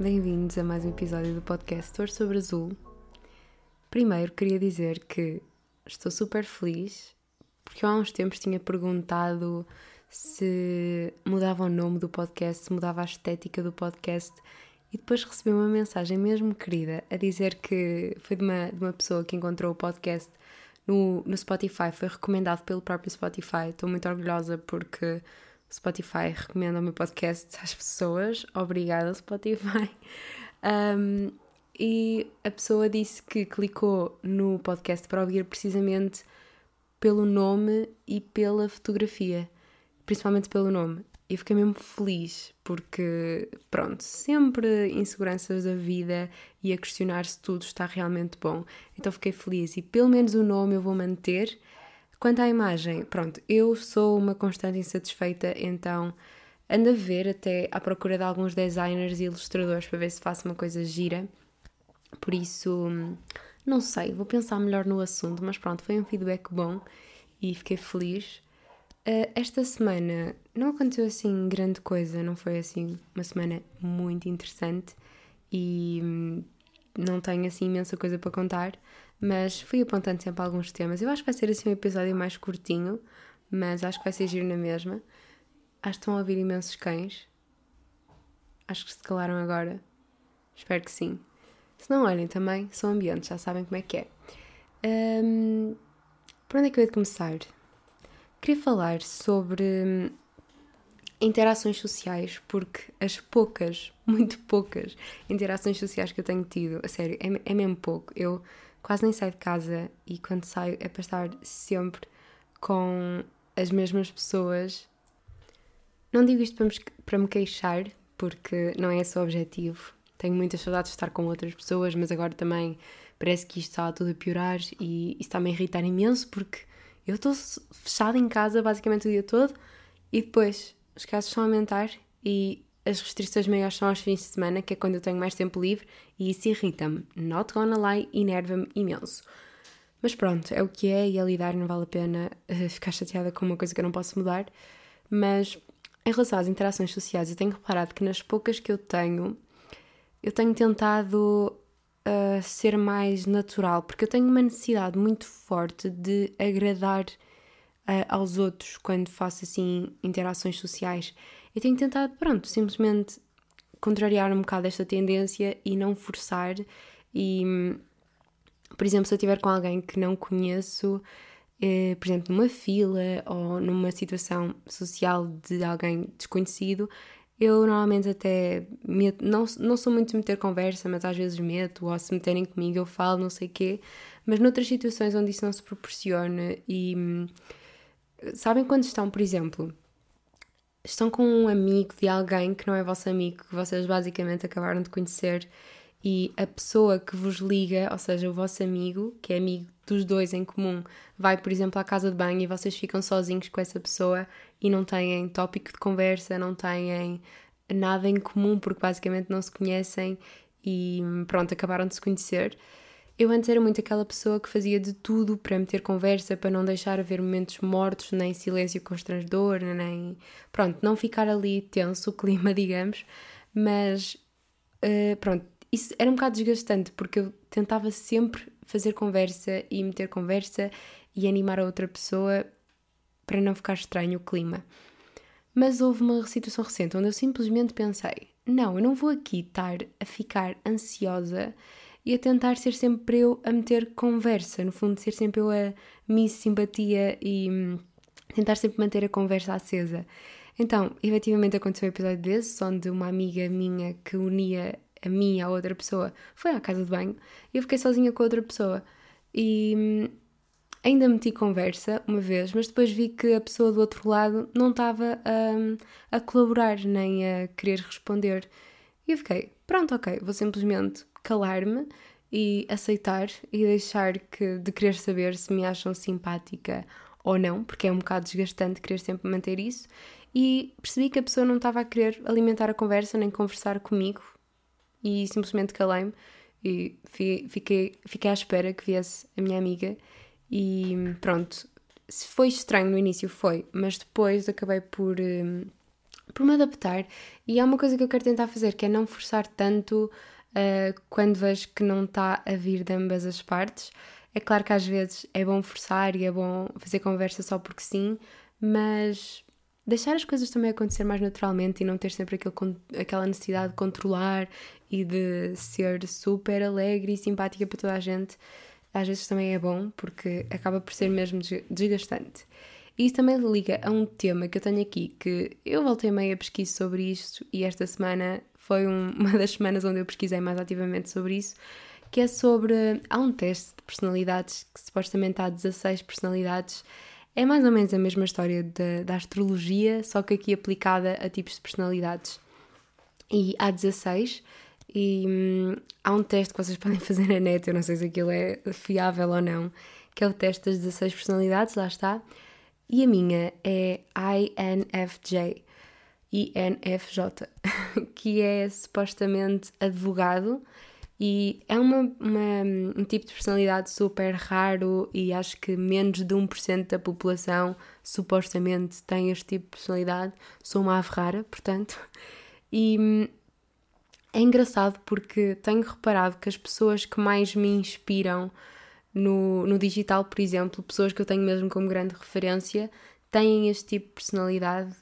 Bem-vindos a mais um episódio do podcast Torre sobre Azul. Primeiro queria dizer que estou super feliz porque há uns tempos tinha perguntado se mudava o nome do podcast, se mudava a estética do podcast e depois recebi uma mensagem mesmo querida a dizer que foi de uma, de uma pessoa que encontrou o podcast no, no Spotify, foi recomendado pelo próprio Spotify. Estou muito orgulhosa porque Spotify recomenda o meu podcast às pessoas. Obrigada, Spotify. Um, e a pessoa disse que clicou no podcast para ouvir precisamente pelo nome e pela fotografia, principalmente pelo nome. E fiquei mesmo feliz porque, pronto, sempre inseguranças da vida e a questionar se tudo está realmente bom. Então fiquei feliz e pelo menos o nome eu vou manter. Quanto à imagem, pronto, eu sou uma constante insatisfeita, então ando a ver até à procura de alguns designers e ilustradores para ver se faço uma coisa gira. Por isso, não sei, vou pensar melhor no assunto, mas pronto, foi um feedback bom e fiquei feliz. Uh, esta semana não aconteceu assim grande coisa, não foi assim uma semana muito interessante e hum, não tenho assim imensa coisa para contar, mas fui apontando sempre alguns temas. Eu acho que vai ser assim um episódio mais curtinho, mas acho que vai ser giro na mesma. Acho que estão a ouvir imensos cães. Acho que se calaram agora. Espero que sim. Se não olhem também, são ambientes, já sabem como é que é. Um, por onde é que eu ia começar? Queria falar sobre hum, interações sociais, porque as poucas, muito poucas interações sociais que eu tenho tido, a sério, é, é mesmo pouco. Eu quase nem saio de casa e quando saio é para estar sempre com as mesmas pessoas. Não digo isto para me, queixar, porque não é esse o objetivo. Tenho muitas saudades de estar com outras pessoas, mas agora também parece que isto está tudo a piorar e isso está-me a irritar imenso porque eu estou fechada em casa basicamente o dia todo e depois os casos estão a aumentar e as restrições maiores são aos fins de semana, que é quando eu tenho mais tempo livre, e isso irrita-me. Not gonna lie, enerva-me imenso. Mas pronto, é o que é e a lidar não vale a pena uh, ficar chateada com uma coisa que eu não posso mudar. Mas em relação às interações sociais, eu tenho reparado que nas poucas que eu tenho, eu tenho tentado uh, ser mais natural, porque eu tenho uma necessidade muito forte de agradar uh, aos outros quando faço assim interações sociais. Eu tenho tentado, pronto, simplesmente contrariar um bocado esta tendência e não forçar. E, por exemplo, se eu estiver com alguém que não conheço, eh, por exemplo, numa fila ou numa situação social de alguém desconhecido, eu normalmente até meto, não, não sou muito de meter conversa, mas às vezes meto, ou se meterem comigo eu falo, não sei quê. Mas noutras situações onde isso não se proporciona e. Sabem quando estão, por exemplo, estão com um amigo de alguém que não é vosso amigo, que vocês basicamente acabaram de conhecer e a pessoa que vos liga, ou seja, o vosso amigo, que é amigo dos dois em comum, vai, por exemplo, à casa de banho e vocês ficam sozinhos com essa pessoa e não têm tópico de conversa, não têm nada em comum porque basicamente não se conhecem e pronto, acabaram de se conhecer. Eu antes era muito aquela pessoa que fazia de tudo para meter conversa, para não deixar haver momentos mortos, nem silêncio constrangedor, nem. Pronto, não ficar ali tenso o clima, digamos. Mas, uh, pronto, isso era um bocado desgastante porque eu tentava sempre fazer conversa e meter conversa e animar a outra pessoa para não ficar estranho o clima. Mas houve uma situação recente onde eu simplesmente pensei: não, eu não vou aqui estar a ficar ansiosa e a tentar ser sempre eu a meter conversa, no fundo, ser sempre eu a miss simpatia e hum, tentar sempre manter a conversa acesa. Então, efetivamente aconteceu um episódio desse, onde uma amiga minha que unia a mim e a outra pessoa foi à casa de banho e eu fiquei sozinha com a outra pessoa. E hum, ainda meti conversa uma vez, mas depois vi que a pessoa do outro lado não estava a, a colaborar nem a querer responder. E eu fiquei, pronto, ok, vou simplesmente calar-me e aceitar e deixar que, de querer saber se me acham simpática ou não, porque é um bocado desgastante querer sempre manter isso. E percebi que a pessoa não estava a querer alimentar a conversa nem conversar comigo e simplesmente calei-me e fiquei, fiquei à espera que viesse a minha amiga e pronto. Se foi estranho no início, foi, mas depois acabei por, hum, por me adaptar. E é uma coisa que eu quero tentar fazer, que é não forçar tanto uh, quando vejo que não está a vir de ambas as partes. É claro que às vezes é bom forçar e é bom fazer conversa só porque sim, mas deixar as coisas também acontecer mais naturalmente e não ter sempre aquele, aquela necessidade de controlar e de ser super alegre e simpática para toda a gente, às vezes também é bom porque acaba por ser mesmo desgastante. E isso também liga a um tema que eu tenho aqui, que eu voltei meio a pesquisa sobre isto e esta semana foi um, uma das semanas onde eu pesquisei mais ativamente sobre isso, que é sobre. Há um teste de personalidades que supostamente há 16 personalidades. É mais ou menos a mesma história da, da astrologia, só que aqui aplicada a tipos de personalidades. E há 16, e hum, há um teste que vocês podem fazer na net, eu não sei se aquilo é fiável ou não, que é o teste das 16 personalidades, lá está. E a minha é INFJ, INFJ, que é supostamente advogado e é uma, uma, um tipo de personalidade super raro e acho que menos de 1% da população supostamente tem este tipo de personalidade. Sou uma ave rara, portanto. E hum, é engraçado porque tenho reparado que as pessoas que mais me inspiram no, no digital, por exemplo, pessoas que eu tenho mesmo como grande referência, têm este tipo de personalidade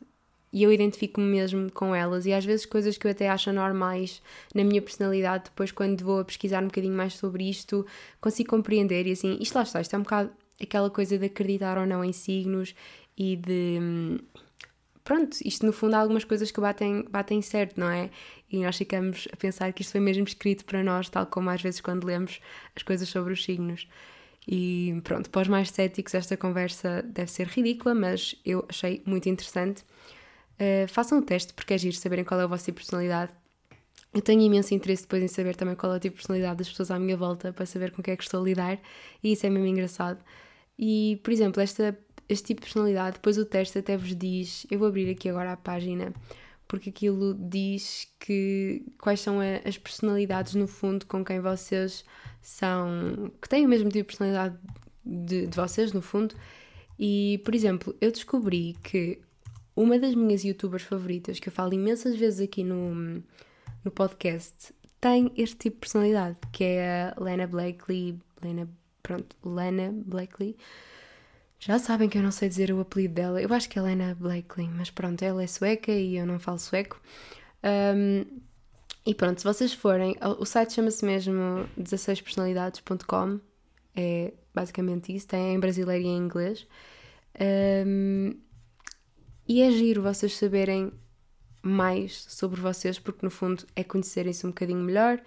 e eu identifico-me mesmo com elas. E às vezes coisas que eu até acho normais na minha personalidade, depois quando vou a pesquisar um bocadinho mais sobre isto, consigo compreender. E assim, isto lá está, isto é um bocado aquela coisa de acreditar ou não em signos e de. Hum, pronto, isto no fundo há algumas coisas que batem, batem certo, não é? E nós ficamos a pensar que isto foi mesmo escrito para nós, tal como às vezes quando lemos as coisas sobre os signos. E pronto, para os mais céticos, esta conversa deve ser ridícula, mas eu achei muito interessante. Uh, façam o teste, porque é giro saberem qual é a vossa personalidade. Eu tenho imenso interesse depois em saber também qual é o tipo de personalidade das pessoas à minha volta, para saber com quem é que estou a lidar, e isso é mesmo engraçado. E, por exemplo, esta, este tipo de personalidade, depois o teste até vos diz. Eu vou abrir aqui agora a página, porque aquilo diz que quais são a, as personalidades, no fundo, com quem vocês são. que têm o mesmo tipo de personalidade de, de vocês, no fundo. E, por exemplo, eu descobri que uma das minhas youtubers favoritas, que eu falo imensas vezes aqui no, no podcast, tem este tipo de personalidade, que é a Lena Blakely. Lena, pronto, Lena Blakely. Já sabem que eu não sei dizer o apelido dela. Eu acho que é Lena Blakely, mas pronto, ela é sueca e eu não falo sueco. Um, e pronto, se vocês forem, o site chama-se mesmo 16personalidades.com, é basicamente isso, tem em brasileiro e em inglês. Um, e é giro vocês saberem mais sobre vocês, porque no fundo é conhecerem-se um bocadinho melhor.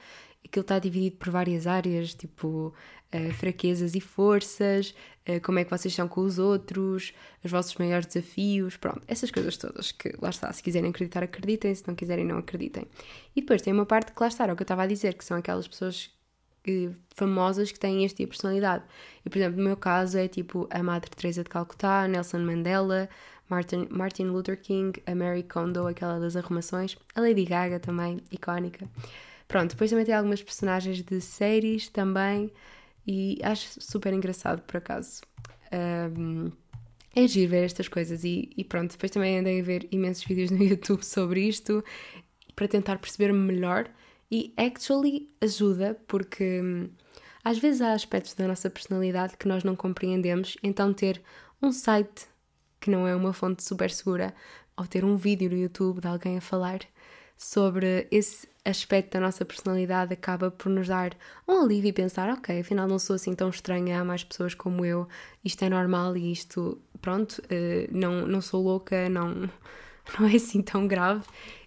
Aquilo está dividido por várias áreas, tipo uh, fraquezas e forças, uh, como é que vocês são com os outros, os vossos maiores desafios, pronto, essas coisas todas que lá está, se quiserem acreditar, acreditem, se não quiserem, não acreditem. E depois tem uma parte que lá está, é o que eu estava a dizer, que são aquelas pessoas que, famosas que têm este tipo de personalidade. E, por exemplo, no meu caso é tipo a Madre Teresa de Calcutá, Nelson Mandela, Martin, Martin Luther King, a Mary Kondo, aquela das arrumações, a Lady Gaga também, icónica. Pronto, depois também tem algumas personagens de séries também e acho super engraçado por acaso. Um, é giro ver estas coisas e, e, pronto, depois também andei a ver imensos vídeos no YouTube sobre isto para tentar perceber melhor e actually ajuda porque hum, às vezes há aspectos da nossa personalidade que nós não compreendemos, então ter um site que não é uma fonte super segura, ou ter um vídeo no YouTube de alguém a falar sobre esse aspecto da nossa personalidade acaba por nos dar um alívio e pensar, ok, afinal não sou assim tão estranha, há mais pessoas como eu, isto é normal e isto, pronto, eh, não, não sou louca, não, não é assim tão grave.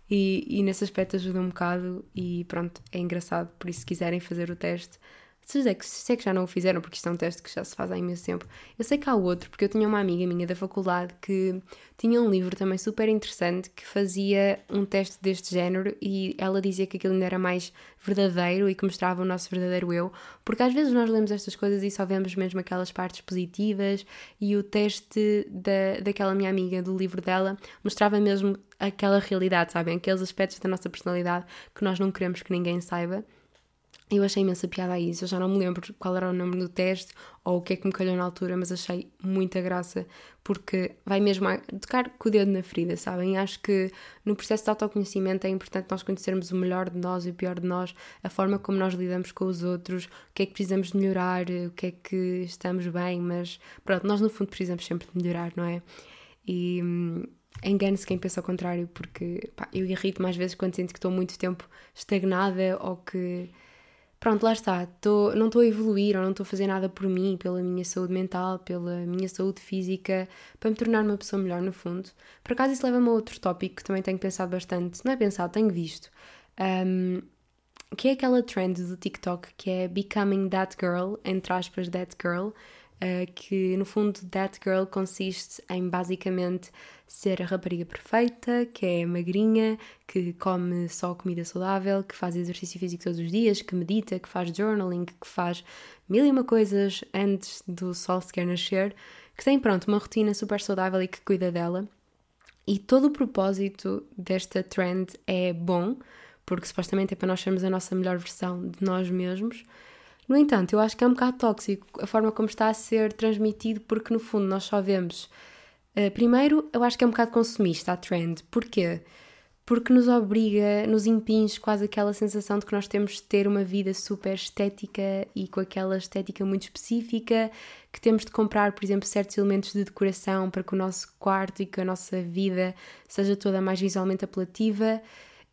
E, e nesse aspecto ajuda um bocado e pronto, é engraçado, por isso se quiserem fazer o teste, se é, que, que já não o fizeram, porque isto é um teste que já se faz há imenso tempo. Eu sei que há outro, porque eu tinha uma amiga minha da faculdade que tinha um livro também super interessante que fazia um teste deste género e ela dizia que aquilo ainda era mais verdadeiro e que mostrava o nosso verdadeiro eu, porque às vezes nós lemos estas coisas e só vemos mesmo aquelas partes positivas e o teste da, daquela minha amiga do livro dela mostrava mesmo aquela realidade, sabem? Aqueles aspectos da nossa personalidade que nós não queremos que ninguém saiba. Eu achei imensa piada a isso, eu já não me lembro qual era o nome do teste ou o que é que me calhou na altura, mas achei muita graça porque vai mesmo tocar com o dedo na ferida, sabem? Acho que no processo de autoconhecimento é importante nós conhecermos o melhor de nós e o pior de nós, a forma como nós lidamos com os outros, o que é que precisamos de melhorar, o que é que estamos bem, mas pronto, nós no fundo precisamos sempre de melhorar, não é? E hum, engane-se quem pensa ao contrário, porque pá, eu irrito mais vezes quando sinto que estou muito tempo estagnada ou que pronto, lá está, tô, não estou a evoluir ou não estou a fazer nada por mim, pela minha saúde mental, pela minha saúde física, para me tornar uma pessoa melhor, no fundo. Por acaso, isso leva-me a outro tópico que também tenho pensado bastante, não é pensado, tenho visto, um, que é aquela trend do TikTok que é Becoming That Girl, entre aspas, That Girl, uh, que no fundo That Girl consiste em basicamente ser a rapariga perfeita, que é magrinha, que come só comida saudável, que faz exercício físico todos os dias, que medita, que faz journaling, que faz mil e uma coisas antes do sol sequer nascer, que tem, pronto, uma rotina super saudável e que cuida dela. E todo o propósito desta trend é bom, porque supostamente é para nós sermos a nossa melhor versão de nós mesmos. No entanto, eu acho que é um bocado tóxico a forma como está a ser transmitido, porque no fundo nós só vemos Uh, primeiro, eu acho que é um bocado consumista a trend. Porquê? Porque nos obriga, nos impinge quase aquela sensação de que nós temos de ter uma vida super estética e com aquela estética muito específica, que temos de comprar, por exemplo, certos elementos de decoração para que o nosso quarto e que a nossa vida seja toda mais visualmente apelativa.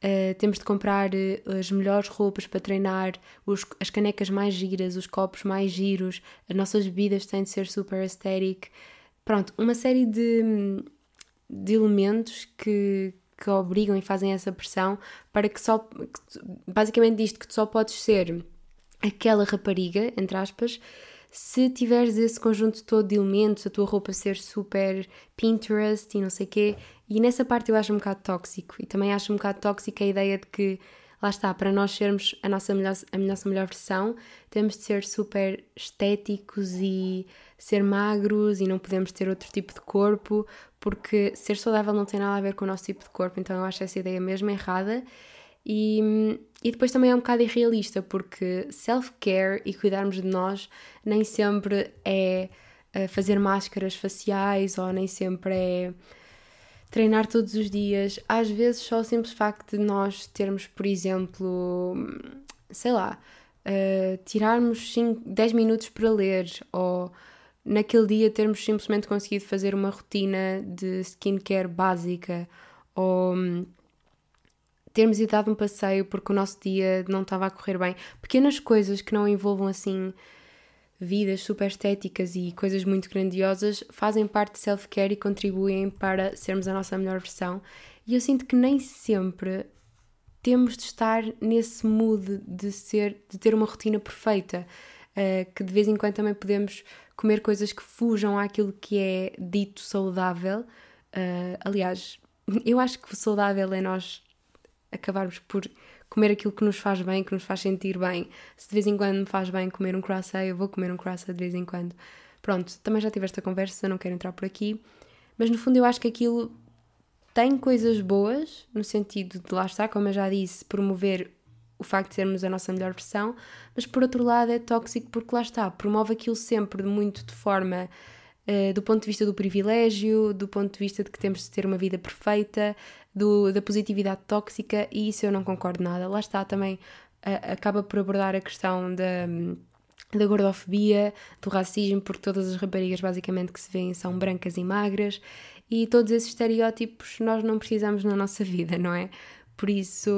Uh, temos de comprar uh, as melhores roupas para treinar, os, as canecas mais giras, os copos mais giros, as nossas bebidas têm de ser super aesthetic. Pronto, uma série de, de elementos que, que obrigam e fazem essa pressão para que só. Basicamente, disto que tu só podes ser aquela rapariga, entre aspas, se tiveres esse conjunto todo de elementos, a tua roupa ser super Pinterest e não sei o quê. E nessa parte eu acho um bocado tóxico. E também acho um bocado tóxico a ideia de que lá está, para nós sermos a nossa melhor, a nossa melhor versão, temos de ser super estéticos e ser magros e não podemos ter outro tipo de corpo, porque ser saudável não tem nada a ver com o nosso tipo de corpo, então eu acho essa ideia mesmo errada. E, e depois também é um bocado irrealista, porque self-care e cuidarmos de nós nem sempre é eh, fazer máscaras faciais ou nem sempre é treinar todos os dias. Às vezes, só o simples facto de nós termos, por exemplo, sei lá, uh, tirarmos 5, 10 minutos para ler ou naquele dia termos simplesmente conseguido fazer uma rotina de skincare básica ou hum, termos ido dar um passeio porque o nosso dia não estava a correr bem. Pequenas coisas que não envolvam assim vidas super estéticas e coisas muito grandiosas fazem parte de self-care e contribuem para sermos a nossa melhor versão. E eu sinto que nem sempre temos de estar nesse mood de ser, de ter uma rotina perfeita, uh, que de vez em quando também podemos comer coisas que fujam àquilo que é dito saudável. Uh, aliás, eu acho que saudável é nós acabarmos por comer aquilo que nos faz bem, que nos faz sentir bem. Se de vez em quando me faz bem comer um croissant, eu vou comer um croissant de vez em quando. Pronto, também já tive esta conversa, não quero entrar por aqui, mas no fundo eu acho que aquilo tem coisas boas, no sentido de lá estar, como eu já disse, promover o facto de sermos a nossa melhor versão, mas por outro lado é tóxico porque lá está, promove aquilo sempre muito de forma uh, do ponto de vista do privilégio, do ponto de vista de que temos de ter uma vida perfeita, do, da positividade tóxica e isso eu não concordo nada. Lá está também, uh, acaba por abordar a questão da, da gordofobia, do racismo, porque todas as raparigas basicamente que se veem são brancas e magras e todos esses estereótipos nós não precisamos na nossa vida, não é? Por isso,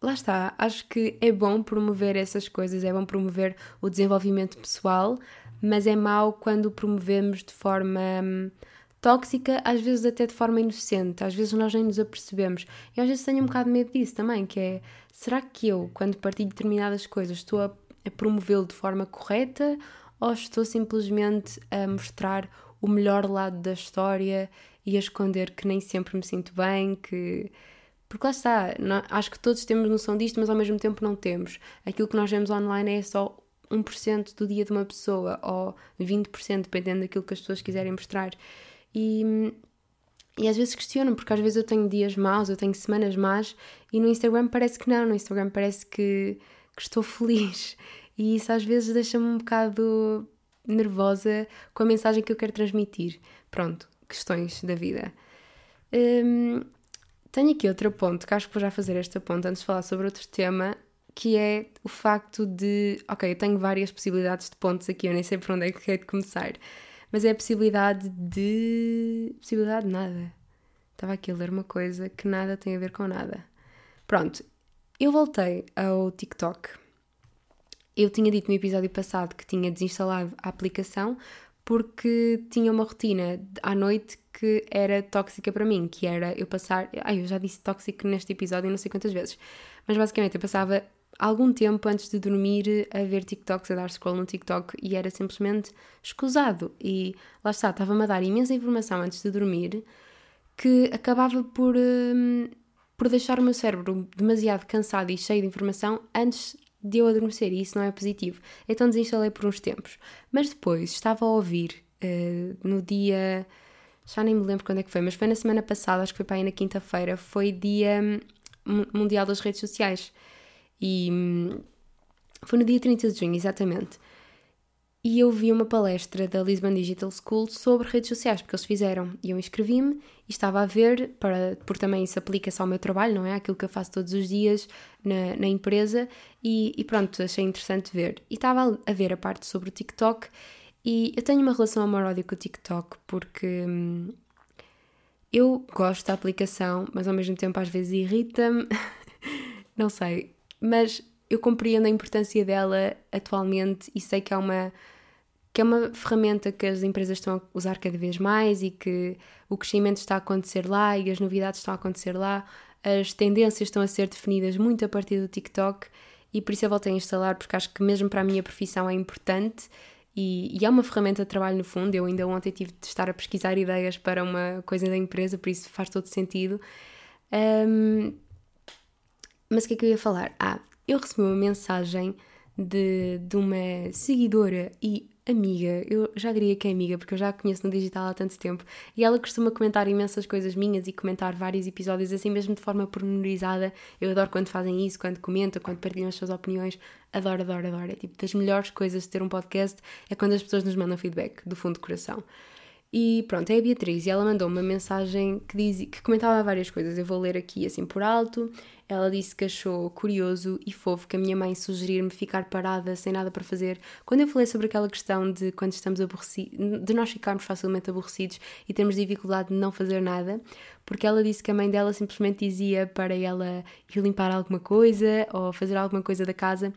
lá está, acho que é bom promover essas coisas, é bom promover o desenvolvimento pessoal, mas é mau quando promovemos de forma hum, tóxica, às vezes até de forma inocente, às vezes nós nem nos apercebemos. E às vezes tenho um bocado de medo disso também, que é, será que eu, quando partilho determinadas coisas, estou a, a promovê-lo de forma correta ou estou simplesmente a mostrar o melhor lado da história e a esconder que nem sempre me sinto bem, que... Porque lá está, não, acho que todos temos noção disto, mas ao mesmo tempo não temos. Aquilo que nós vemos online é só 1% do dia de uma pessoa, ou 20%, dependendo daquilo que as pessoas quiserem mostrar. E, e às vezes questionam, porque às vezes eu tenho dias maus, eu tenho semanas más, e no Instagram parece que não, no Instagram parece que, que estou feliz. E isso às vezes deixa-me um bocado nervosa com a mensagem que eu quero transmitir. Pronto, questões da vida. Hum, tenho aqui outro ponto, que acho que vou já fazer esta ponto antes de falar sobre outro tema, que é o facto de. Ok, eu tenho várias possibilidades de pontos aqui, eu nem sei por onde é que é de começar, mas é a possibilidade de. possibilidade de nada. Estava aqui a ler uma coisa que nada tem a ver com nada. Pronto, eu voltei ao TikTok. Eu tinha dito no episódio passado que tinha desinstalado a aplicação porque tinha uma rotina à noite que era tóxica para mim, que era eu passar. Ai, eu já disse tóxico neste episódio não sei quantas vezes, mas basicamente eu passava algum tempo antes de dormir a ver TikToks, a dar scroll no TikTok e era simplesmente escusado. E lá está, estava-me a dar imensa informação antes de dormir que acabava por, hum, por deixar o meu cérebro demasiado cansado e cheio de informação antes de eu adormecer e isso não é positivo. Então desinstalei por uns tempos. Mas depois estava a ouvir uh, no dia. Já nem me lembro quando é que foi, mas foi na semana passada, acho que foi para aí na quinta-feira, foi dia hum, mundial das redes sociais. E hum, foi no dia 30 de junho, exatamente e eu vi uma palestra da Lisbon Digital School sobre redes sociais, porque eles fizeram. E eu inscrevi-me e estava a ver, para, porque também isso aplica-se ao meu trabalho, não é? Aquilo que eu faço todos os dias na, na empresa. E, e, pronto, achei interessante ver. E estava a ver a parte sobre o TikTok. E eu tenho uma relação amor-ódio com o TikTok, porque hum, eu gosto da aplicação, mas ao mesmo tempo às vezes irrita-me. não sei. Mas eu compreendo a importância dela atualmente e sei que é uma que é uma ferramenta que as empresas estão a usar cada vez mais e que o crescimento está a acontecer lá e as novidades estão a acontecer lá, as tendências estão a ser definidas muito a partir do TikTok e por isso eu voltei a instalar porque acho que mesmo para a minha profissão é importante e, e é uma ferramenta de trabalho no fundo. Eu ainda ontem tive de estar a pesquisar ideias para uma coisa da empresa, por isso faz todo sentido. Um, mas o que é que eu ia falar? Ah, eu recebi uma mensagem de, de uma seguidora e amiga, eu já diria que é amiga, porque eu já a conheço no digital há tanto tempo, e ela costuma comentar imensas coisas minhas e comentar vários episódios assim mesmo de forma pormenorizada. Eu adoro quando fazem isso, quando comentam, quando partilham as suas opiniões. Adoro, adoro, adoro. É tipo das melhores coisas de ter um podcast é quando as pessoas nos mandam feedback do fundo do coração. E pronto, é a Beatriz e ela mandou uma mensagem que, diz, que comentava várias coisas. Eu vou ler aqui assim por alto. Ela disse que achou curioso e fofo que a minha mãe sugerir-me ficar parada sem nada para fazer. Quando eu falei sobre aquela questão de quando estamos aborrecidos, de nós ficarmos facilmente aborrecidos e termos dificuldade de não fazer nada, porque ela disse que a mãe dela simplesmente dizia para ela ir limpar alguma coisa ou fazer alguma coisa da casa.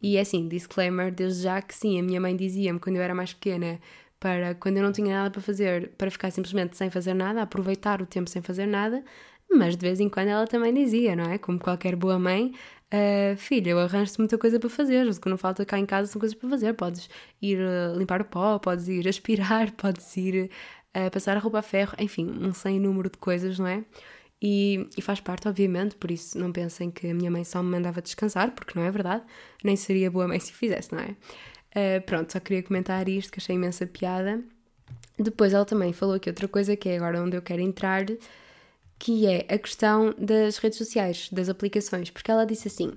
E é assim, disclaimer, desde já que sim, a minha mãe dizia-me quando eu era mais pequena para quando eu não tinha nada para fazer, para ficar simplesmente sem fazer nada, aproveitar o tempo sem fazer nada, mas de vez em quando ela também dizia, não é? Como qualquer boa mãe, uh, filha, eu arranjo-te muita coisa para fazer, o que não falta cá em casa são coisas para fazer. Podes ir uh, limpar o pó, podes ir aspirar, podes ir uh, passar a roupa a ferro, enfim, um sem número de coisas, não é? E, e, faz parte, obviamente, por isso não pensem que a minha mãe só me mandava descansar, porque não é verdade, nem seria boa mãe se fizesse, não é? Uh, pronto, só queria comentar isto, que achei imensa piada. Depois ela também falou aqui outra coisa, que é agora onde eu quero entrar, que é a questão das redes sociais, das aplicações, porque ela disse assim: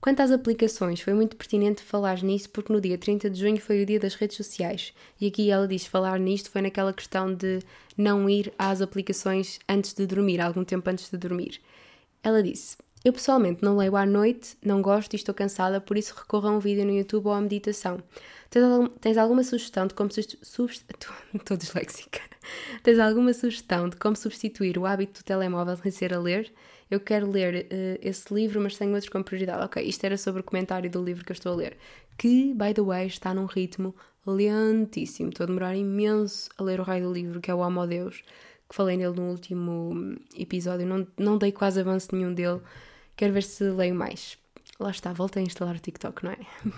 Quanto às aplicações, foi muito pertinente falar nisso porque no dia 30 de junho foi o dia das redes sociais. E aqui ela diz falar nisto foi naquela questão de não ir às aplicações antes de dormir, algum tempo antes de dormir. Ela disse: eu pessoalmente não leio à noite, não gosto e estou cansada, por isso recorro a um vídeo no YouTube ou à meditação. Tens, tens alguma sugestão de como substituir. Estou disléxica. Tens alguma sugestão de como substituir o hábito do telemóvel sem ser a ler? Eu quero ler uh, esse livro, mas tenho outros com prioridade. Ok, isto era sobre o comentário do livro que eu estou a ler, que, by the way, está num ritmo lentíssimo. Estou a demorar imenso a ler o raio do livro, que é o Amo Deus, que falei nele no último episódio. Não, não dei quase avanço nenhum dele Quero ver se leio mais. Lá está, voltei a instalar o TikTok, não é?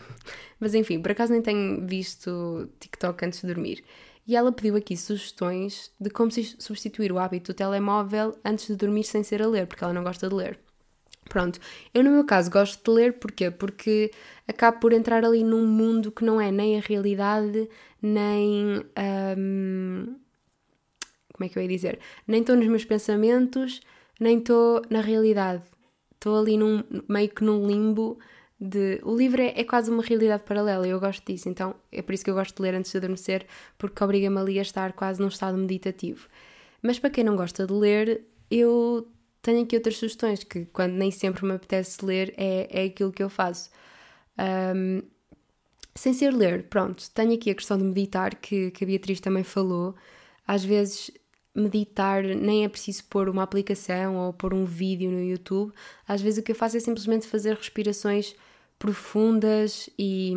Mas enfim, por acaso nem tenho visto TikTok antes de dormir. E ela pediu aqui sugestões de como substituir o hábito do telemóvel antes de dormir sem ser a ler, porque ela não gosta de ler. Pronto, eu no meu caso gosto de ler porquê? Porque acabo por entrar ali num mundo que não é nem a realidade, nem. Um, como é que eu ia dizer? Nem estou nos meus pensamentos, nem estou na realidade estou ali num, meio que num limbo de. O livro é, é, quase uma realidade paralela, eu gosto disso, então é por isso que eu gosto de ler antes de adormecer, porque obriga-me ali a estar quase num estado meditativo. Mas para quem não gosta de ler, eu tenho aqui outras sugestões que, quando nem sempre me apetece ler, é, é aquilo que eu faço. Um, sem ser ler, pronto, tenho aqui a questão de meditar, que, que a Beatriz também falou. Às vezes, meditar nem é preciso pôr uma aplicação ou pôr um vídeo no YouTube. Às vezes, o que eu faço é simplesmente fazer respirações profundas e.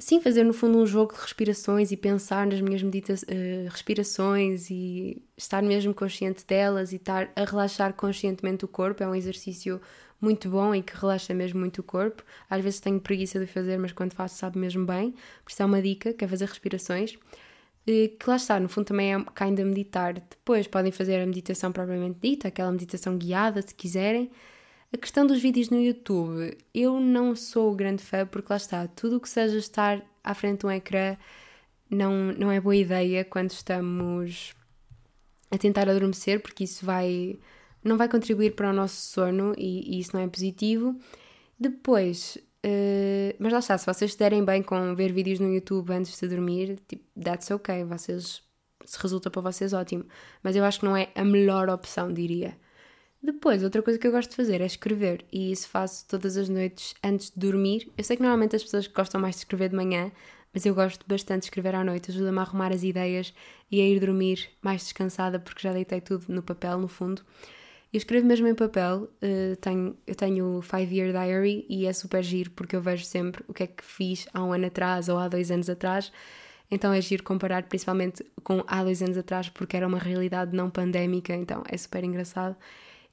Sim, fazer no fundo um jogo de respirações e pensar nas minhas uh, respirações e estar mesmo consciente delas e estar a relaxar conscientemente o corpo. É um exercício muito bom e que relaxa mesmo muito o corpo. Às vezes tenho preguiça de fazer, mas quando faço sabe mesmo bem. Por isso é uma dica, que é fazer respirações. Que lá está, no fundo também é kinda meditar. Depois podem fazer a meditação propriamente dita, aquela meditação guiada, se quiserem. A questão dos vídeos no YouTube, eu não sou grande fã porque lá está, tudo o que seja estar à frente de um ecrã não, não é boa ideia quando estamos a tentar adormecer, porque isso vai não vai contribuir para o nosso sono e, e isso não é positivo. Depois, uh, mas lá está, se vocês estiverem bem com ver vídeos no YouTube antes de dormir, tipo, that's ok, vocês, se resulta para vocês, ótimo. Mas eu acho que não é a melhor opção, diria. Depois, outra coisa que eu gosto de fazer é escrever, e isso faço todas as noites antes de dormir. Eu sei que normalmente as pessoas gostam mais de escrever de manhã, mas eu gosto bastante de escrever à noite, ajuda-me a arrumar as ideias e a ir dormir mais descansada, porque já deitei tudo no papel, no fundo. Eu escrevo mesmo em papel, uh, tenho, eu tenho o Five Year Diary e é super giro porque eu vejo sempre o que é que fiz há um ano atrás ou há dois anos atrás. Então é giro comparar principalmente com há dois anos atrás porque era uma realidade não pandémica, então é super engraçado.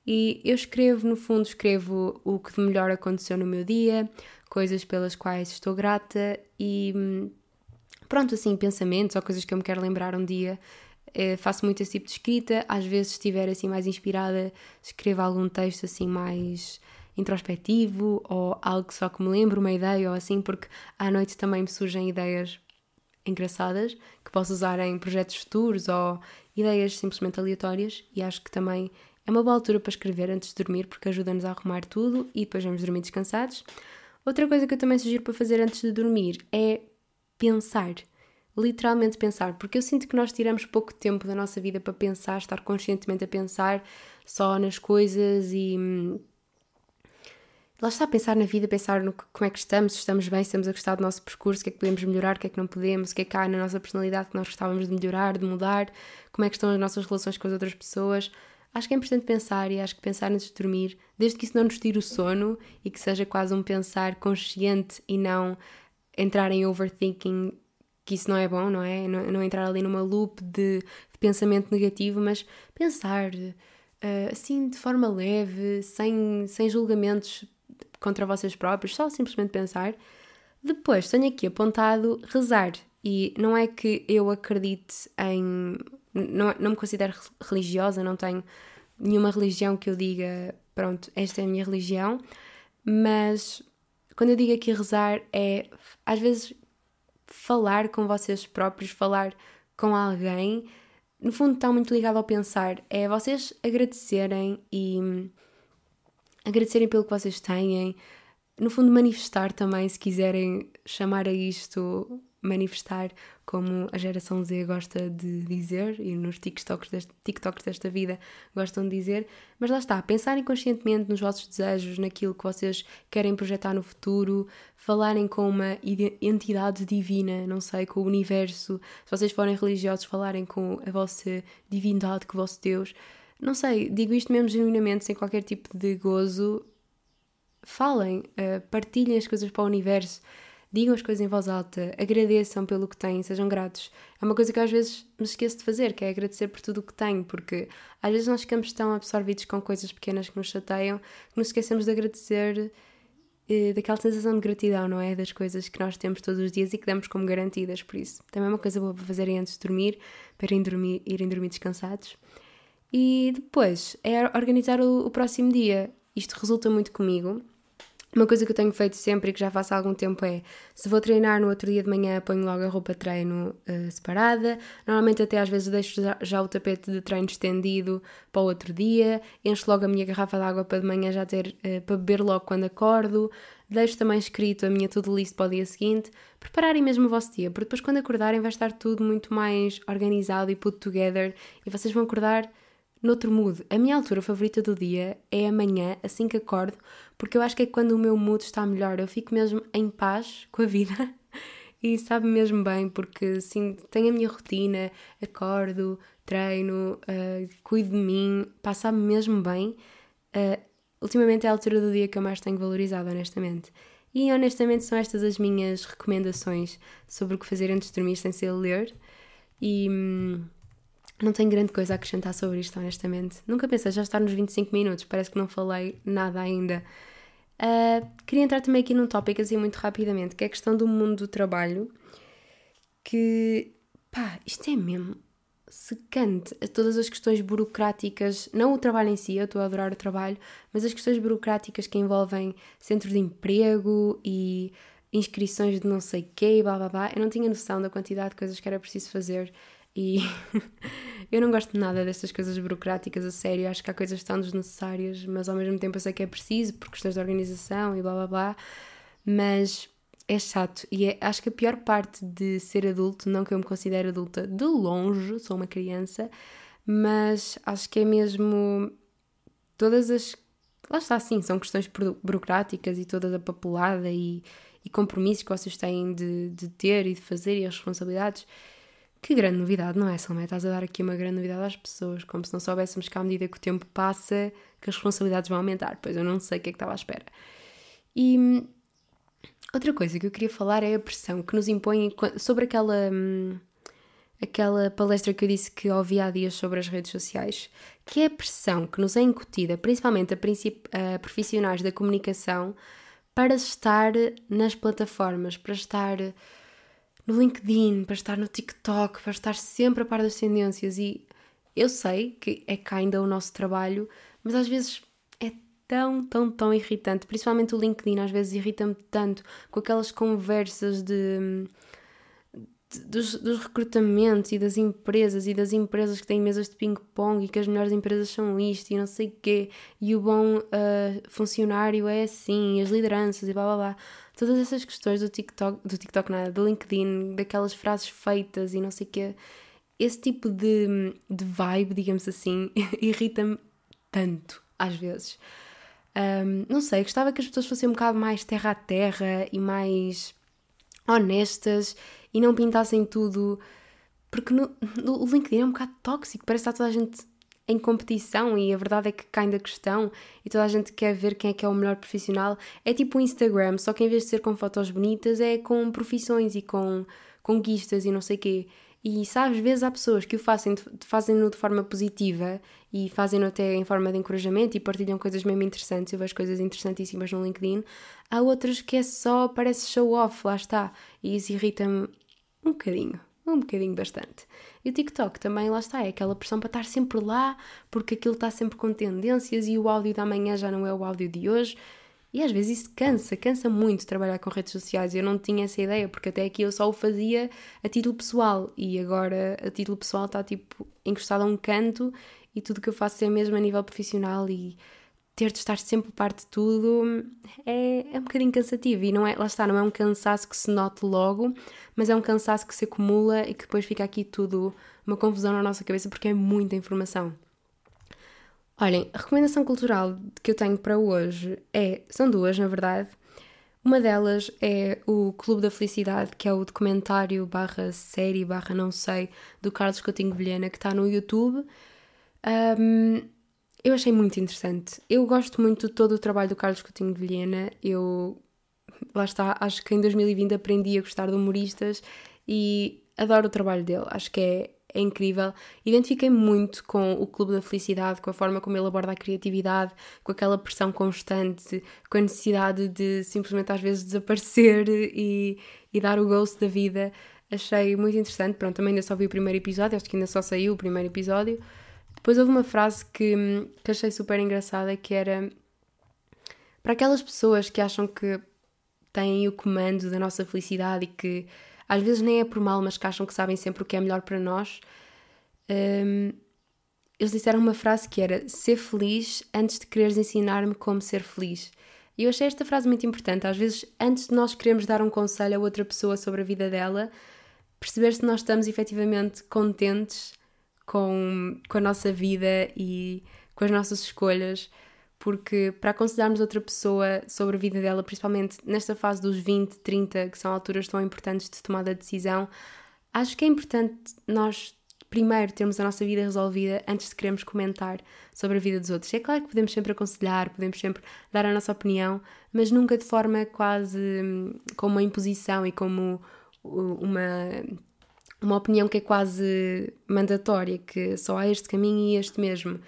E eu escrevo, no fundo, escrevo o que de melhor aconteceu no meu dia, coisas pelas quais estou grata e hum, pronto, assim, pensamentos ou coisas que eu me quero lembrar um dia. Eh, faço muito esse tipo de escrita, às vezes se estiver assim mais inspirada, escrevo algum texto assim mais introspectivo ou algo só que me lembro, uma ideia ou assim, porque à noite também me surgem ideias engraçadas que posso usar em projetos futuros ou ideias simplesmente aleatórias e acho que também é uma boa altura para escrever antes de dormir porque ajuda-nos a arrumar tudo e depois vamos dormir descansados. Outra coisa que eu também sugiro para fazer antes de dormir é pensar. Literalmente pensar, porque eu sinto que nós tiramos pouco tempo da nossa vida para pensar, estar conscientemente a pensar só nas coisas e. Hum, lá está a pensar na vida, pensar no como é que estamos, se estamos bem, se estamos a gostar do nosso percurso, o que é que podemos melhorar, o que é que não podemos, o que é que há na nossa personalidade que nós gostávamos de melhorar, de mudar, como é que estão as nossas relações com as outras pessoas. Acho que é importante pensar e acho que pensar antes de dormir, desde que isso não nos tire o sono e que seja quase um pensar consciente e não entrar em overthinking, que isso não é bom, não é? Não, não entrar ali numa loop de, de pensamento negativo, mas pensar uh, assim de forma leve, sem, sem julgamentos contra vocês próprios, só simplesmente pensar. Depois tenho aqui apontado rezar. E não é que eu acredite em não, não me considero religiosa, não tenho nenhuma religião que eu diga, pronto, esta é a minha religião, mas quando eu digo aqui rezar é às vezes falar com vocês próprios, falar com alguém, no fundo está muito ligado ao pensar, é vocês agradecerem e agradecerem pelo que vocês têm, no fundo manifestar também, se quiserem chamar a isto manifestar, como a geração Z gosta de dizer e nos TikToks, deste, TikToks desta vida gostam de dizer, mas lá está, pensarem conscientemente nos vossos desejos, naquilo que vocês querem projetar no futuro, falarem com uma entidade divina, não sei, com o universo, se vocês forem religiosos, falarem com a vossa divindade, com o vosso Deus. Não sei, digo isto mesmo genuinamente, sem qualquer tipo de gozo. Falem, uh, partilhem as coisas para o universo digam as coisas em voz alta, agradeçam pelo que têm, sejam gratos. É uma coisa que às vezes me esqueço de fazer, que é agradecer por tudo o que tenho, porque às vezes nós ficamos tão absorvidos com coisas pequenas que nos chateiam que nos esquecemos de agradecer eh, daquela sensação de gratidão, não é? Das coisas que nós temos todos os dias e que damos como garantidas, por isso. Também é uma coisa boa para fazerem antes de dormir, para irem dormir, irem dormir descansados. E depois é organizar o, o próximo dia. Isto resulta muito comigo Uma coisa que eu tenho feito sempre e que já faço há algum tempo é, se vou treinar no outro dia de manhã, ponho logo a roupa de treino uh, separada. Normalmente até às vezes deixo já, o tapete de treino estendido para o outro dia. Encho logo a minha garrafa de água para de manhã já ter, uh, para beber logo quando acordo. Deixo também escrito a minha to-do list para o dia seguinte. Prepararem mesmo o vosso dia, porque depois quando acordarem vai estar tudo muito mais organizado e put together e vocês vão acordar noutro mood. A minha altura favorita do dia é amanhã, assim que acordo, porque eu acho que é quando o meu mood está melhor, eu fico mesmo em paz com a vida e sabe mesmo bem, porque sim, tenho a minha rotina, acordo, treino, uh, cuido de mim, passa-me mesmo bem. Uh, ultimamente é a altura do dia que eu mais tenho valorizado, honestamente. E honestamente são estas as minhas recomendações sobre o que fazer antes de dormir sem ser ler. E. Hum, não tenho grande coisa a acrescentar sobre isto, honestamente. Nunca pensei, já estar nos 25 minutos, parece que não falei nada ainda. Uh, queria entrar também aqui num tópico assim muito rapidamente, que é a questão do mundo do trabalho, que, pá, isto é mesmo secante. Todas as questões burocráticas, não o trabalho em si, eu estou a adorar o trabalho, mas as questões burocráticas que envolvem centro de emprego e inscrições de não sei quê e blá blá blá, eu não tinha noção da quantidade de coisas que era preciso fazer e eu não gosto nada destas coisas burocráticas, a sério. Acho que há coisas tão desnecessárias, mas ao mesmo tempo eu sei que é preciso por questões de organização e blá blá blá. Mas é chato e é, acho que a pior parte de ser adulto, não que eu me considere adulta de longe, sou uma criança, mas acho que é mesmo todas as. Lá está, sim, são questões burocráticas e toda a papelada e, e compromissos que vocês têm de, de ter e de fazer e as responsabilidades que grande novidade, não é, Salomé? Estás a dar aqui uma grande novidade às pessoas, como se não soubéssemos que à medida que o tempo passa, que as responsabilidades vão aumentar. Pois eu não sei o que é que estava à espera. E hum, outra coisa que eu queria falar é a pressão que nos impõe sobre aquela, hum, aquela palestra que eu disse que ouvi há dias sobre as redes sociais, que é a pressão que nos é incutida, principalmente a, a profissionais da comunicação, para estar nas plataformas, para estar no LinkedIn, para estar no TikTok, para estar sempre a par das tendências. E eu sei que é cá ainda o nosso trabalho, mas às vezes é tão, tão, tão irritante. Principalmente o LinkedIn, às vezes irrita-me tanto com aquelas conversas de dos, dos, recrutamentos e das empresas e das empresas que têm mesas de ping-pong e que as melhores empresas são isto e não sei o quê, e o bom uh, funcionário é assim, e as lideranças e blá blá blá. Todas essas questões do TikTok, do TikTok nada, do LinkedIn, daquelas frases feitas e não sei o quê, esse tipo de, de vibe, digamos assim, irrita-me tanto, às vezes. Um, não sei, gostava que as pessoas fossem um bocado mais terra a terra e mais honestas e não pintassem tudo. Porque no, no, o LinkedIn é um bocado tóxico, parece que está toda a gente em competição e a verdade é que cai da questão e toda a gente quer ver quem é que é o melhor profissional. É tipo o Instagram, só que em vez de ser com fotos bonitas é com profissões e com conquistas e não sei quê. E sabes, às vezes há pessoas que o fazem, fazem-no de forma positiva e fazem-no até em forma de encorajamento e partilham coisas mesmo interessantes. Eu vejo coisas interessantíssimas no LinkedIn. Há outras que é só, parece show off, lá está. E isso irrita-me um bocadinho, um bocadinho bastante. E o TikTok também, lá está, é aquela pressão para estar sempre lá, porque aquilo está sempre com tendências e o áudio da manhã já não é o áudio de hoje. E às vezes isso cansa, cansa muito trabalhar com redes sociais. Eu não tinha essa ideia, porque até aqui eu só o fazia a título pessoal e agora a título pessoal está tipo encostado a um canto e tudo que eu faço é mesmo a nível profissional e ter de estar sempre parte de tudo é, é um bocadinho cansativo e não é, lá está, não é um cansaço que se note logo, mas é um cansaço que se acumula e que depois fica aqui tudo uma confusão na nossa cabeça porque é muita informação. Olhem, a recomendação cultural que eu tenho para hoje é, são duas, na verdade. Uma delas é o Clube da Felicidade, que é o documentário barra série barra não sei do Carlos Coutinho Vilhena, que está no YouTube. Um, eu achei muito interessante. Eu gosto muito de todo o trabalho do Carlos Coutinho de Vilhena. Eu, lá está, acho que em 2020 aprendi a gostar de humoristas e adoro o trabalho dele. Acho que é, é incrível. Identifiquei muito com o Clube da Felicidade, com a forma como ele aborda a criatividade, com aquela pressão constante, com a necessidade de simplesmente às vezes desaparecer e, e dar o ghost da vida. Achei muito interessante. Pronto, também ainda só vi o primeiro episódio, acho que ainda só saiu o primeiro episódio. Depois houve uma frase que, que achei super engraçada que era para aquelas pessoas que acham que têm o comando da nossa felicidade e que às vezes nem é por mal, mas que acham que sabem sempre o que é melhor para nós, um, eles disseram uma frase que era ser feliz antes de quereres ensinar-me como ser feliz. E eu achei esta frase muito importante. Às vezes, antes de nós queremos dar um conselho a outra pessoa sobre a vida dela, perceber se nós estamos efetivamente contentes com, com a nossa vida e com as nossas escolhas, porque para aconselharmos outra pessoa sobre a vida dela, principalmente nesta fase dos 20, 30, que são alturas tão importantes de tomada de decisão, acho que é importante nós primeiro termos a nossa vida resolvida antes de queremos comentar sobre a vida dos outros. É claro que podemos sempre aconselhar, podemos sempre dar a nossa opinião, mas nunca de forma quase hum, como uma imposição e como uma, uma opinião que é quase mandatória, que só há este caminho e este mesmo.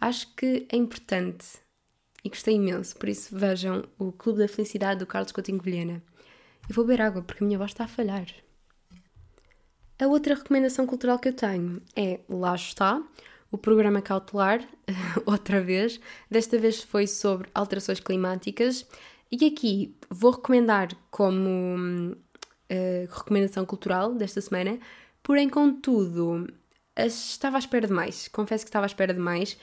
Acho que é importante e gostei imenso, por isso vejam o Clube da Felicidade do Carlos Coutinho Vilhena. Eu vou beber água porque a minha voz está a falhar. A outra recomendação cultural que eu tenho é Lá está, o programa cautelar, outra vez. Desta vez foi sobre alterações climáticas. E aqui vou recomendar como uh, recomendação cultural desta semana, porém, contudo, estava à espera de mais. Confesso que estava à espera de mais.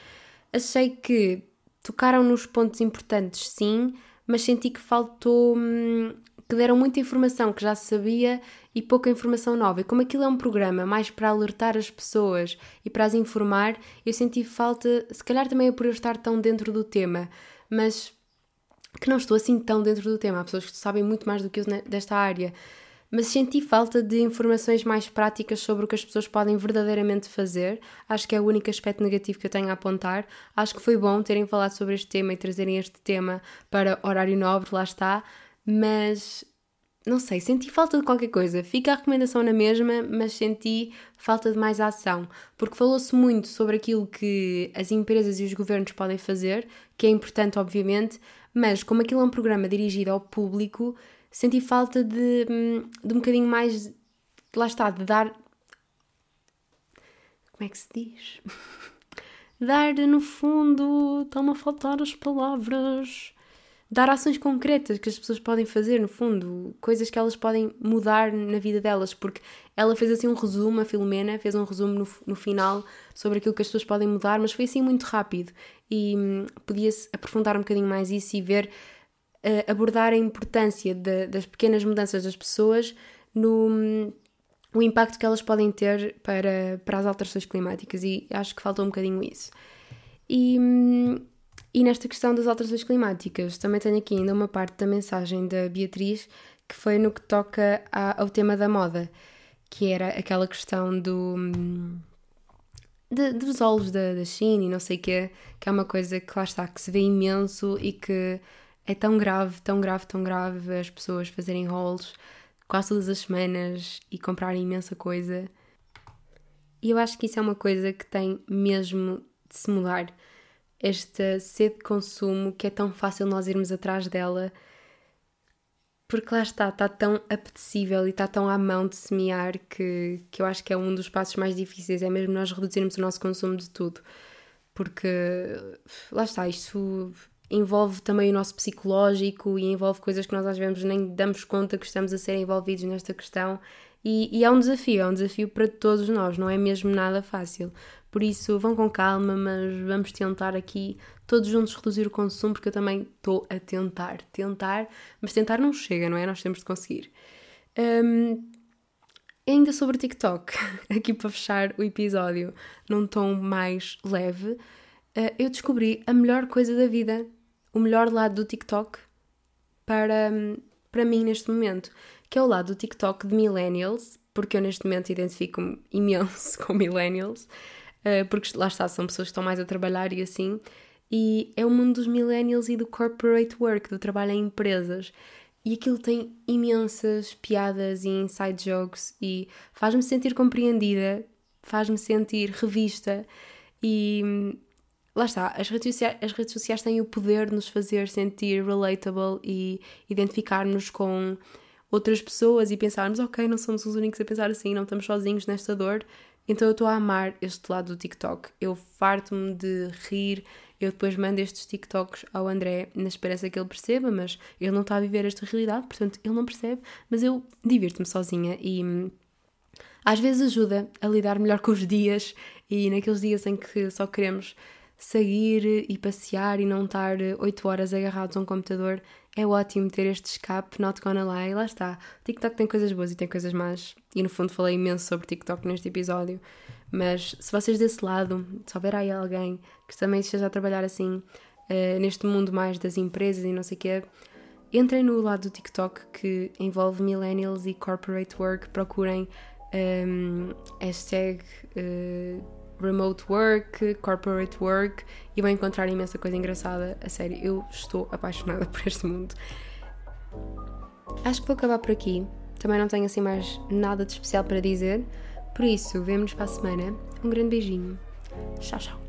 Achei que tocaram nos pontos importantes, sim, mas senti que faltou. Hum, que deram muita informação que já sabia e pouca informação nova. E como aquilo é um programa mais para alertar as pessoas e para as informar, eu senti falta, se calhar também é por eu estar tão dentro do tema, mas que não estou assim tão dentro do tema. Há pessoas que sabem muito mais do que eu desta área. Mas senti falta de informações mais práticas sobre o que as pessoas podem verdadeiramente fazer. Acho que é o único aspecto negativo que eu tenho a apontar. Acho que foi bom terem falado sobre este tema e trazerem este tema para horário nobre, lá está. Mas não sei, senti falta de qualquer coisa. Fica a recomendação na mesma, mas senti falta de mais ação, porque falou-se muito sobre aquilo que as empresas e os governos podem fazer, que é importante, obviamente, mas como aquilo é um programa dirigido ao público, senti falta de, de um bocadinho mais. Lá está, de dar. Como é que se diz? dar, no fundo, estão a faltar as palavras dar ações concretas que as pessoas podem fazer, no fundo, coisas que elas podem mudar na vida delas, porque ela fez assim um resumo, a Filomena fez um resumo no, no final sobre aquilo que as pessoas podem mudar, mas foi assim muito rápido e hum, podia-se aprofundar um bocadinho mais isso e ver, uh, abordar a importância de, das pequenas mudanças das pessoas no. O impacto que elas podem ter para, para as alterações climáticas e acho que faltou um bocadinho isso. E, e nesta questão das alterações climáticas, também tenho aqui ainda uma parte da mensagem da Beatriz que foi no que toca ao tema da moda, que era aquela questão do. De, dos olhos da, da China e não sei o quê, que é uma coisa que lá está, que se vê imenso e que é tão grave, tão grave, tão grave as pessoas fazerem rolos quase todas as semanas e comprarem imensa coisa. E eu acho que isso é uma coisa que tem mesmo de se mudar esta sede de consumo que é tão fácil nós irmos atrás dela, porque lá está, está tão apetecível e está tão à mão de semear que, que eu acho que é um dos passos mais difíceis, é mesmo nós reduzirmos o nosso consumo de tudo, porque lá está, isto envolve também o nosso psicológico e envolve coisas que nós às vezes nem damos conta que estamos a ser envolvidos nesta questão e, e, é um desafio, é um desafio para todos nós, não é mesmo nada fácil. Por isso, vão com calma, mas vamos tentar aqui todos juntos reduzir o consumo, porque eu também estou a tentar, tentar, mas tentar não chega, não é? Nós temos de conseguir. Um, ainda sobre TikTok, aqui para fechar o episódio num tom mais leve, uh, eu descobri a melhor coisa da vida, o melhor lado do TikTok para, para mim neste momento, que é o lado do TikTok de millennials, porque eu neste momento identifico-me imenso com millennials. Eh, porque lá está, são pessoas que estão mais a trabalhar e assim. E é o mundo dos millennials e do corporate work, do trabalho em empresas. E aquilo tem imensas piadas e inside jokes e faz-me sentir compreendida, faz-me sentir revista e lá está, as redes, sociais, as redes sociais têm o poder de nos fazer sentir relatable e identificar-nos com outras pessoas e pensarmos, ok, não somos os únicos a pensar assim, não estamos sozinhos nesta dor. Então eu estou a amar este lado do TikTok. Eu farto-me de rir, eu depois mando estes TikToks ao André na esperança que ele perceba, mas ele não está a viver esta realidade, portanto ele não percebe, mas eu divirto-me sozinha e hum, às vezes ajuda a lidar melhor com os dias e naqueles dias em que só queremos sair e passear e não estar 8 horas agarrados a um computador, é ótimo ter este escape, not gonna lie, lá está. O TikTok tem coisas boas e tem coisas más, e no fundo falei imenso sobre TikTok neste episódio, mas se vocês desse lado, se houver aí alguém que também esteja a trabalhar assim, uh, neste mundo mais das empresas e não sei o quê, entrem no lado do TikTok que envolve millennials e corporate work, procurem um, hashtag uh, remote work, corporate work e vão encontrar imensa coisa engraçada. A sério, eu estou apaixonada por este mundo. Acho que vou acabar por aqui. Também não tenho assim mais nada de especial para dizer. Por isso, vemo-nos para a semana. Um grande beijinho. Tchau, tchau.